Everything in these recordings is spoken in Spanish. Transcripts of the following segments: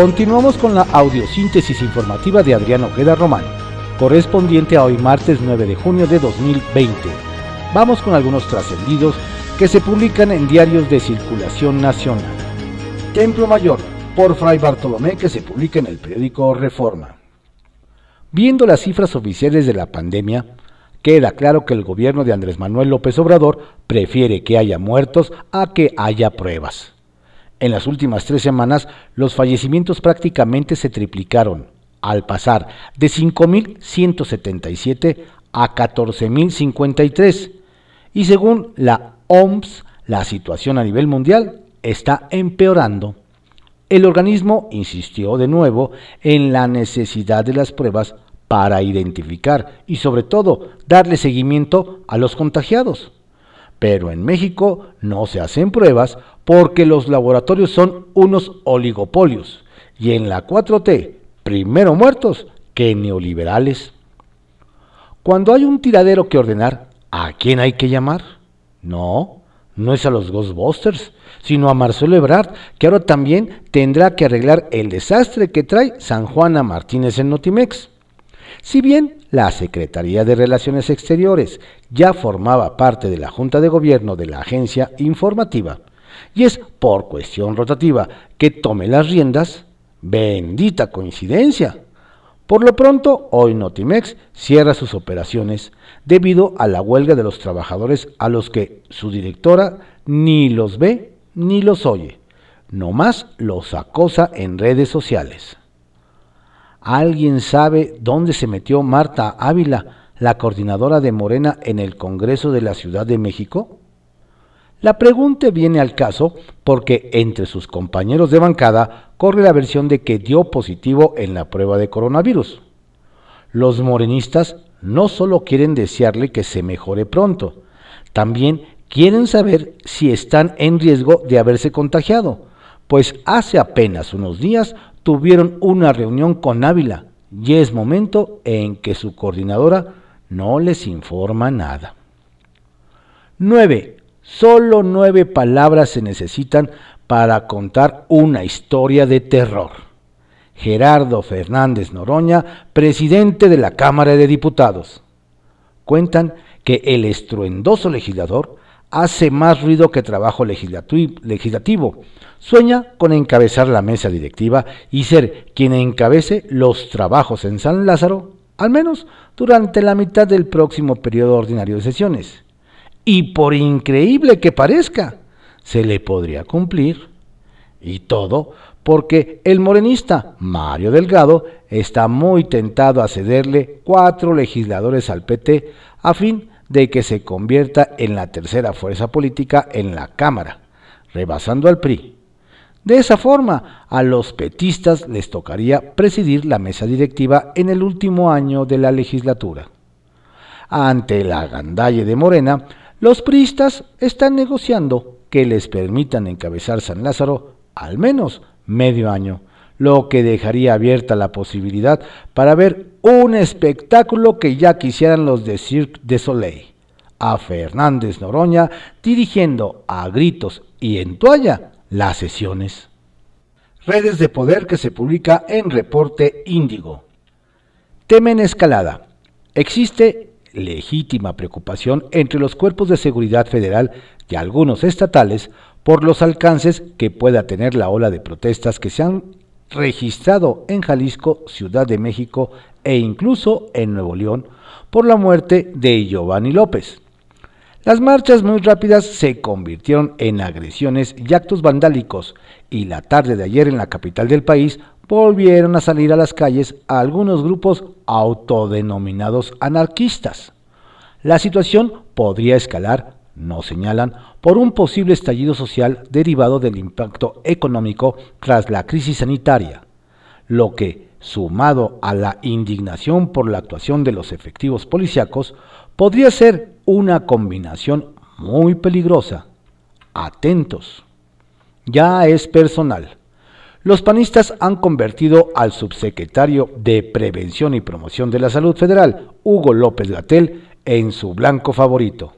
Continuamos con la audiosíntesis informativa de Adrián Ojeda Román, correspondiente a hoy martes 9 de junio de 2020. Vamos con algunos trascendidos que se publican en diarios de circulación nacional. Templo Mayor, por Fray Bartolomé, que se publica en el periódico Reforma. Viendo las cifras oficiales de la pandemia, queda claro que el gobierno de Andrés Manuel López Obrador prefiere que haya muertos a que haya pruebas. En las últimas tres semanas, los fallecimientos prácticamente se triplicaron, al pasar de 5.177 a 14.053. Y según la OMS, la situación a nivel mundial está empeorando. El organismo insistió de nuevo en la necesidad de las pruebas para identificar y sobre todo darle seguimiento a los contagiados. Pero en México no se hacen pruebas porque los laboratorios son unos oligopolios y en la 4T, primero muertos que neoliberales. Cuando hay un tiradero que ordenar, ¿a quién hay que llamar? No, no es a los Ghostbusters, sino a Marcelo Ebrard, que ahora también tendrá que arreglar el desastre que trae San Juana Martínez en Notimex. Si bien la Secretaría de Relaciones Exteriores ya formaba parte de la Junta de Gobierno de la agencia informativa, y es por cuestión rotativa que tome las riendas, bendita coincidencia. Por lo pronto, hoy Notimex cierra sus operaciones debido a la huelga de los trabajadores a los que su directora ni los ve ni los oye, nomás los acosa en redes sociales. ¿Alguien sabe dónde se metió Marta Ávila, la coordinadora de Morena en el Congreso de la Ciudad de México? La pregunta viene al caso porque entre sus compañeros de bancada corre la versión de que dio positivo en la prueba de coronavirus. Los morenistas no solo quieren desearle que se mejore pronto, también quieren saber si están en riesgo de haberse contagiado, pues hace apenas unos días tuvieron una reunión con Ávila y es momento en que su coordinadora no les informa nada. 9. Solo nueve palabras se necesitan para contar una historia de terror. Gerardo Fernández Noroña, presidente de la Cámara de Diputados. Cuentan que el estruendoso legislador hace más ruido que trabajo legislativo. Sueña con encabezar la mesa directiva y ser quien encabece los trabajos en San Lázaro, al menos durante la mitad del próximo periodo ordinario de sesiones. Y por increíble que parezca, se le podría cumplir. Y todo porque el morenista Mario Delgado está muy tentado a cederle cuatro legisladores al PT a fin de que se convierta en la tercera fuerza política en la Cámara, rebasando al PRI. De esa forma, a los petistas les tocaría presidir la mesa directiva en el último año de la legislatura. Ante la gandalle de Morena, los priistas están negociando que les permitan encabezar San Lázaro al menos medio año, lo que dejaría abierta la posibilidad para ver un espectáculo que ya quisieran los de Cirque de Soleil. A Fernández Noroña dirigiendo a gritos y en toalla las sesiones. Redes de poder que se publica en Reporte Índigo. Temen escalada. Existe legítima preocupación entre los cuerpos de seguridad federal y algunos estatales por los alcances que pueda tener la ola de protestas que se han registrado en Jalisco, Ciudad de México e incluso en Nuevo León por la muerte de Giovanni López. Las marchas muy rápidas se convirtieron en agresiones y actos vandálicos y la tarde de ayer en la capital del país volvieron a salir a las calles algunos grupos autodenominados anarquistas. La situación podría escalar, no señalan, por un posible estallido social derivado del impacto económico tras la crisis sanitaria, lo que, sumado a la indignación por la actuación de los efectivos policíacos, podría ser una combinación muy peligrosa. Atentos. Ya es personal. Los panistas han convertido al subsecretario de Prevención y Promoción de la Salud Federal, Hugo López Gatel, en su blanco favorito.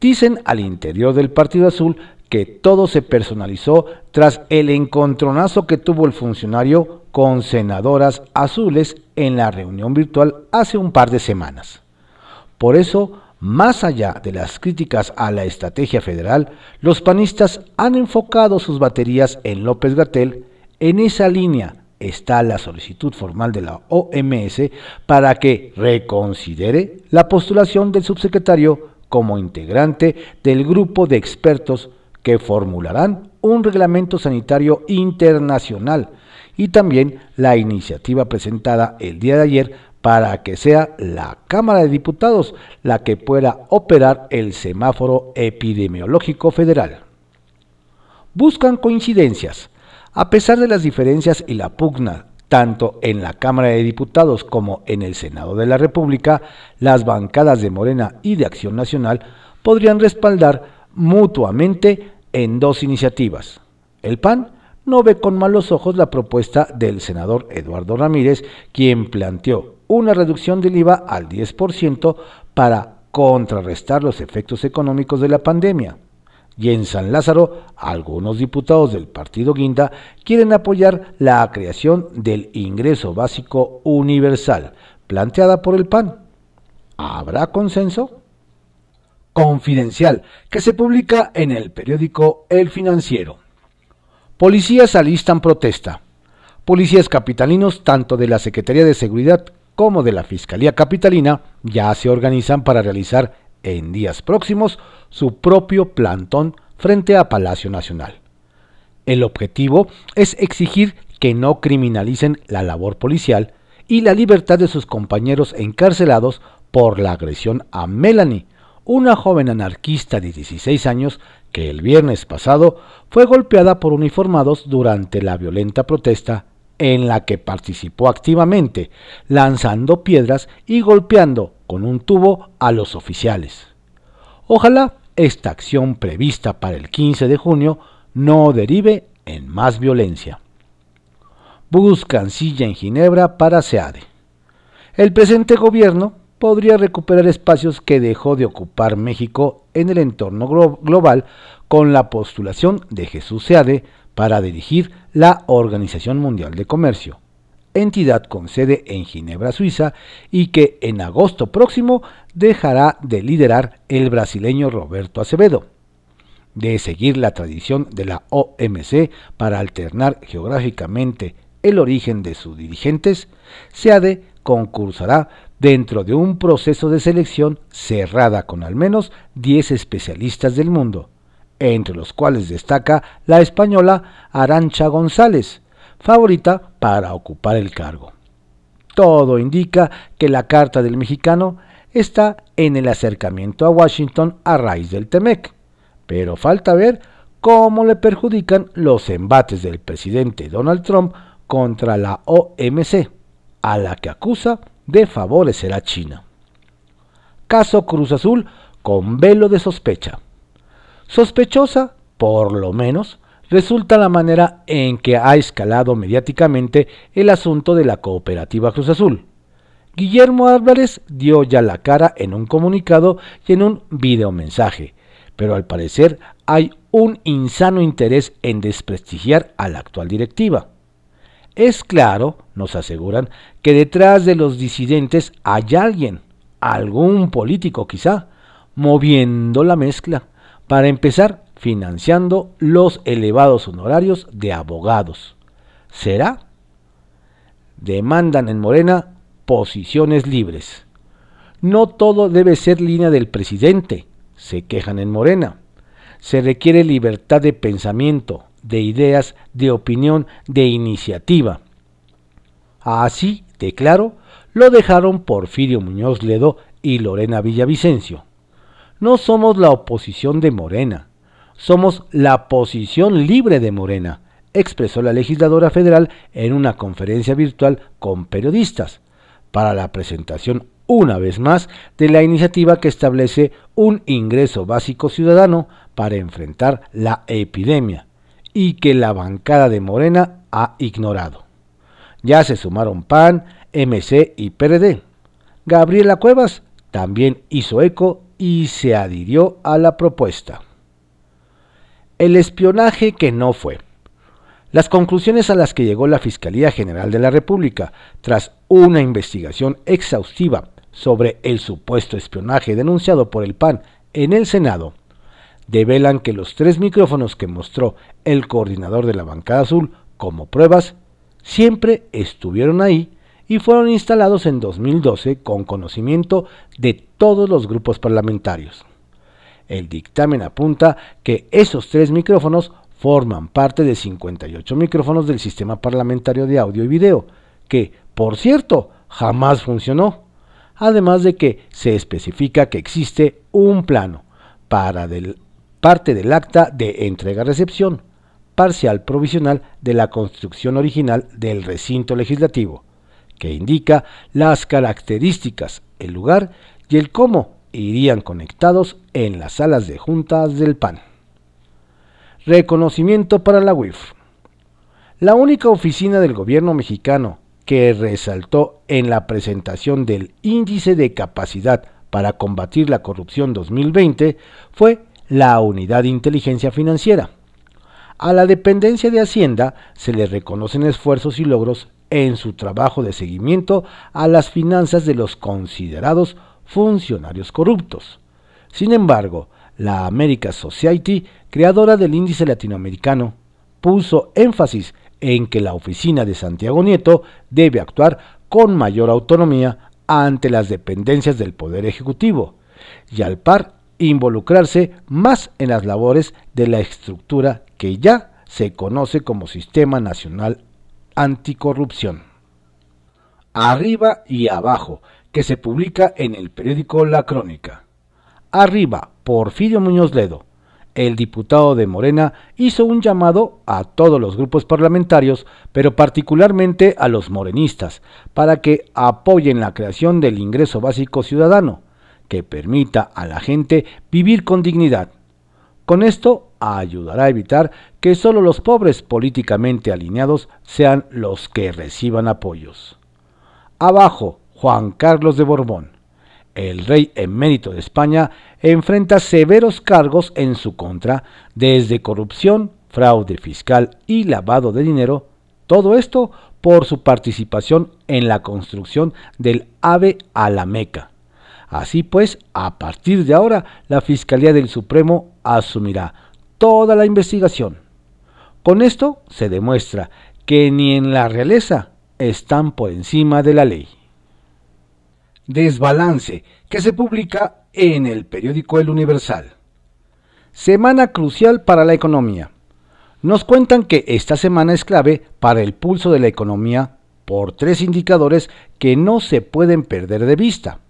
Dicen al interior del Partido Azul que todo se personalizó tras el encontronazo que tuvo el funcionario con senadoras azules en la reunión virtual hace un par de semanas. Por eso, más allá de las críticas a la estrategia federal, los panistas han enfocado sus baterías en López Gatel. En esa línea está la solicitud formal de la OMS para que reconsidere la postulación del subsecretario como integrante del grupo de expertos que formularán un reglamento sanitario internacional y también la iniciativa presentada el día de ayer para que sea la Cámara de Diputados la que pueda operar el semáforo epidemiológico federal. Buscan coincidencias. A pesar de las diferencias y la pugna tanto en la Cámara de Diputados como en el Senado de la República, las bancadas de Morena y de Acción Nacional podrían respaldar mutuamente en dos iniciativas. El PAN no ve con malos ojos la propuesta del senador Eduardo Ramírez, quien planteó una reducción del IVA al 10% para contrarrestar los efectos económicos de la pandemia. Y en San Lázaro, algunos diputados del partido Guinda quieren apoyar la creación del ingreso básico universal, planteada por el PAN. ¿Habrá consenso? Confidencial, que se publica en el periódico El Financiero. Policías alistan protesta. Policías capitalinos, tanto de la Secretaría de Seguridad como de la Fiscalía Capitalina ya se organizan para realizar en días próximos su propio plantón frente a Palacio Nacional. El objetivo es exigir que no criminalicen la labor policial y la libertad de sus compañeros encarcelados por la agresión a Melanie, una joven anarquista de 16 años que el viernes pasado fue golpeada por uniformados durante la violenta protesta en la que participó activamente, lanzando piedras y golpeando con un tubo a los oficiales. Ojalá esta acción prevista para el 15 de junio no derive en más violencia. Buscan silla en Ginebra para SEADE. El presente gobierno podría recuperar espacios que dejó de ocupar México en el entorno global con la postulación de Jesús Seade para dirigir la Organización Mundial de Comercio, entidad con sede en Ginebra, Suiza, y que en agosto próximo dejará de liderar el brasileño Roberto Acevedo. De seguir la tradición de la OMC para alternar geográficamente el origen de sus dirigentes, SEADE concursará dentro de un proceso de selección cerrada con al menos 10 especialistas del mundo, entre los cuales destaca la española Arancha González, favorita para ocupar el cargo. Todo indica que la carta del mexicano está en el acercamiento a Washington a raíz del TEMEC, pero falta ver cómo le perjudican los embates del presidente Donald Trump contra la OMC, a la que acusa de favorecer a China. Caso Cruz Azul con velo de sospecha. Sospechosa, por lo menos, resulta la manera en que ha escalado mediáticamente el asunto de la cooperativa Cruz Azul. Guillermo Álvarez dio ya la cara en un comunicado y en un videomensaje, pero al parecer hay un insano interés en desprestigiar a la actual directiva. Es claro, nos aseguran, que detrás de los disidentes hay alguien, algún político quizá, moviendo la mezcla, para empezar, financiando los elevados honorarios de abogados. ¿Será? Demandan en Morena posiciones libres. No todo debe ser línea del presidente, se quejan en Morena. Se requiere libertad de pensamiento, de ideas, de opinión, de iniciativa. Así, de claro, lo dejaron Porfirio Muñoz Ledo y Lorena Villavicencio. No somos la oposición de Morena, somos la posición libre de Morena, expresó la legisladora federal en una conferencia virtual con periodistas, para la presentación una vez más de la iniciativa que establece un ingreso básico ciudadano para enfrentar la epidemia y que la bancada de Morena ha ignorado. Ya se sumaron PAN, MC y PRD. Gabriela Cuevas también hizo eco y se adhirió a la propuesta. El espionaje que no fue. Las conclusiones a las que llegó la Fiscalía General de la República, tras una investigación exhaustiva sobre el supuesto espionaje denunciado por el PAN en el Senado, develan que los tres micrófonos que mostró el coordinador de la bancada azul como pruebas siempre estuvieron ahí y fueron instalados en 2012 con conocimiento de todos los grupos parlamentarios. El dictamen apunta que esos tres micrófonos forman parte de 58 micrófonos del sistema parlamentario de audio y video, que, por cierto, jamás funcionó, además de que se especifica que existe un plano para del, parte del acta de entrega-recepción, parcial provisional de la construcción original del recinto legislativo, que indica las características, el lugar y el cómo irían conectados en las salas de juntas del PAN. Reconocimiento para la UIF. La única oficina del gobierno mexicano que resaltó en la presentación del Índice de Capacidad para combatir la corrupción 2020 fue la Unidad de Inteligencia Financiera. A la dependencia de Hacienda se le reconocen esfuerzos y logros en su trabajo de seguimiento a las finanzas de los considerados funcionarios corruptos. Sin embargo, la America Society, creadora del índice latinoamericano, puso énfasis en que la oficina de Santiago Nieto debe actuar con mayor autonomía ante las dependencias del Poder Ejecutivo y al par involucrarse más en las labores de la estructura que ya se conoce como Sistema Nacional Anticorrupción. Arriba y abajo, que se publica en el periódico La Crónica. Arriba, Porfirio Muñoz Ledo, el diputado de Morena, hizo un llamado a todos los grupos parlamentarios, pero particularmente a los morenistas, para que apoyen la creación del ingreso básico ciudadano, que permita a la gente vivir con dignidad. Con esto ayudará a evitar que solo los pobres políticamente alineados sean los que reciban apoyos. Abajo, Juan Carlos de Borbón el rey emérito de España enfrenta severos cargos en su contra, desde corrupción, fraude fiscal y lavado de dinero, todo esto por su participación en la construcción del AVE a la Meca. Así pues, a partir de ahora, la Fiscalía del Supremo asumirá toda la investigación. Con esto se demuestra que ni en la realeza están por encima de la ley. Desbalance, que se publica en el periódico El Universal. Semana crucial para la economía. Nos cuentan que esta semana es clave para el pulso de la economía por tres indicadores que no se pueden perder de vista.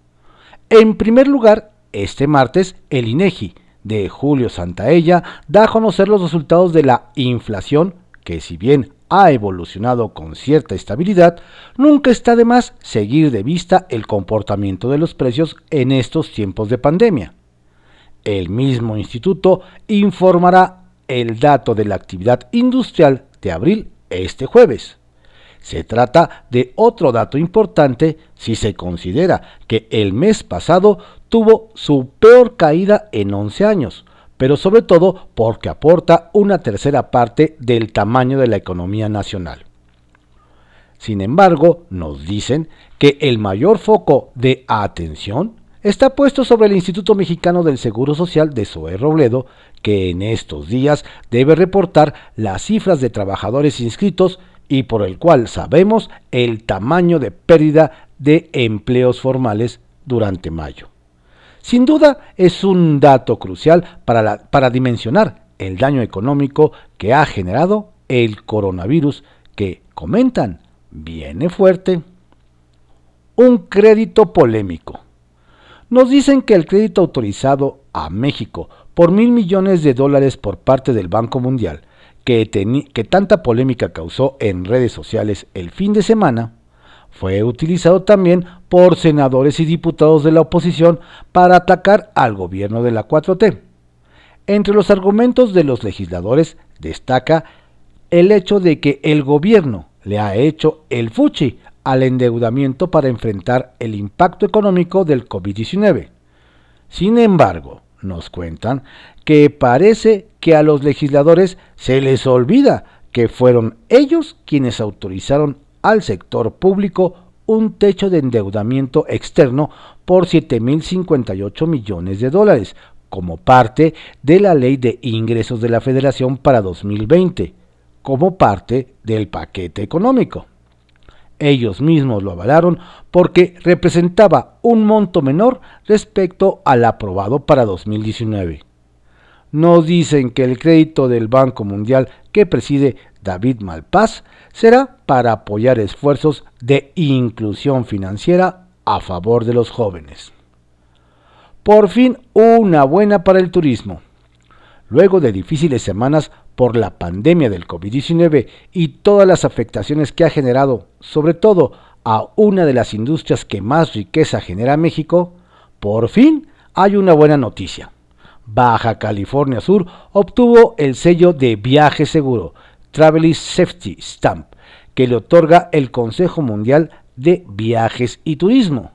En primer lugar, este martes, el INEGI de Julio Santaella da a conocer los resultados de la inflación, que si bien ha evolucionado con cierta estabilidad, nunca está de más seguir de vista el comportamiento de los precios en estos tiempos de pandemia. El mismo instituto informará el dato de la actividad industrial de abril este jueves. Se trata de otro dato importante si se considera que el mes pasado tuvo su peor caída en 11 años, pero sobre todo porque aporta una tercera parte del tamaño de la economía nacional. Sin embargo, nos dicen que el mayor foco de atención está puesto sobre el Instituto Mexicano del Seguro Social de Zoé Robledo, que en estos días debe reportar las cifras de trabajadores inscritos y por el cual sabemos el tamaño de pérdida de empleos formales durante mayo. Sin duda es un dato crucial para, para dimensionar el daño económico que ha generado el coronavirus que, comentan, viene fuerte. Un crédito polémico. Nos dicen que el crédito autorizado a México por mil millones de dólares por parte del Banco Mundial, que, que tanta polémica causó en redes sociales el fin de semana, fue utilizado también por senadores y diputados de la oposición para atacar al gobierno de la 4T. Entre los argumentos de los legisladores destaca el hecho de que el gobierno le ha hecho el fuchi al endeudamiento para enfrentar el impacto económico del COVID-19. Sin embargo, nos cuentan que parece que a los legisladores se les olvida que fueron ellos quienes autorizaron al sector público un techo de endeudamiento externo por 7.058 millones de dólares, como parte de la Ley de Ingresos de la Federación para 2020, como parte del paquete económico. Ellos mismos lo avalaron porque representaba un monto menor respecto al aprobado para 2019. Nos dicen que el crédito del Banco Mundial que preside David Malpaz será para apoyar esfuerzos de inclusión financiera a favor de los jóvenes. Por fin una buena para el turismo. Luego de difíciles semanas por la pandemia del COVID-19 y todas las afectaciones que ha generado, sobre todo a una de las industrias que más riqueza genera México, por fin hay una buena noticia. Baja California Sur obtuvo el sello de viaje seguro, Travel Safety Stamp, que le otorga el Consejo Mundial de Viajes y Turismo,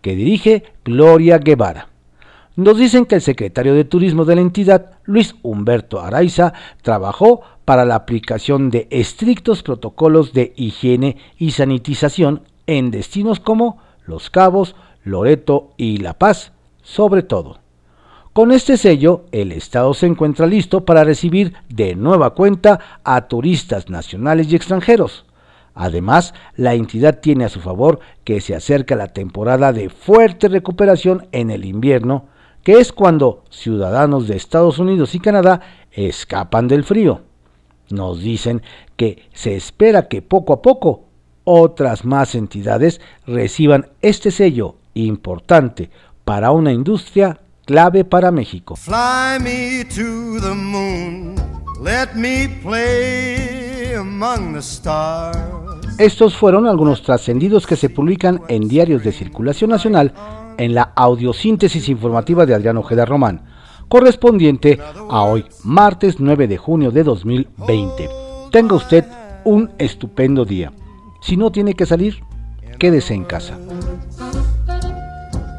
que dirige Gloria Guevara. Nos dicen que el secretario de Turismo de la entidad, Luis Humberto Araiza, trabajó para la aplicación de estrictos protocolos de higiene y sanitización en destinos como Los Cabos, Loreto y La Paz, sobre todo. Con este sello, el Estado se encuentra listo para recibir de nueva cuenta a turistas nacionales y extranjeros. Además, la entidad tiene a su favor que se acerca la temporada de fuerte recuperación en el invierno, que es cuando ciudadanos de Estados Unidos y Canadá escapan del frío. Nos dicen que se espera que poco a poco otras más entidades reciban este sello importante para una industria clave para México. Estos fueron algunos trascendidos que se publican en diarios de circulación nacional en la audiosíntesis informativa de Adrián Ojeda Román, correspondiente a hoy, martes 9 de junio de 2020. Tenga usted un estupendo día. Si no tiene que salir, quédese en casa.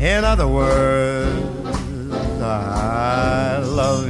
In other words, I love you.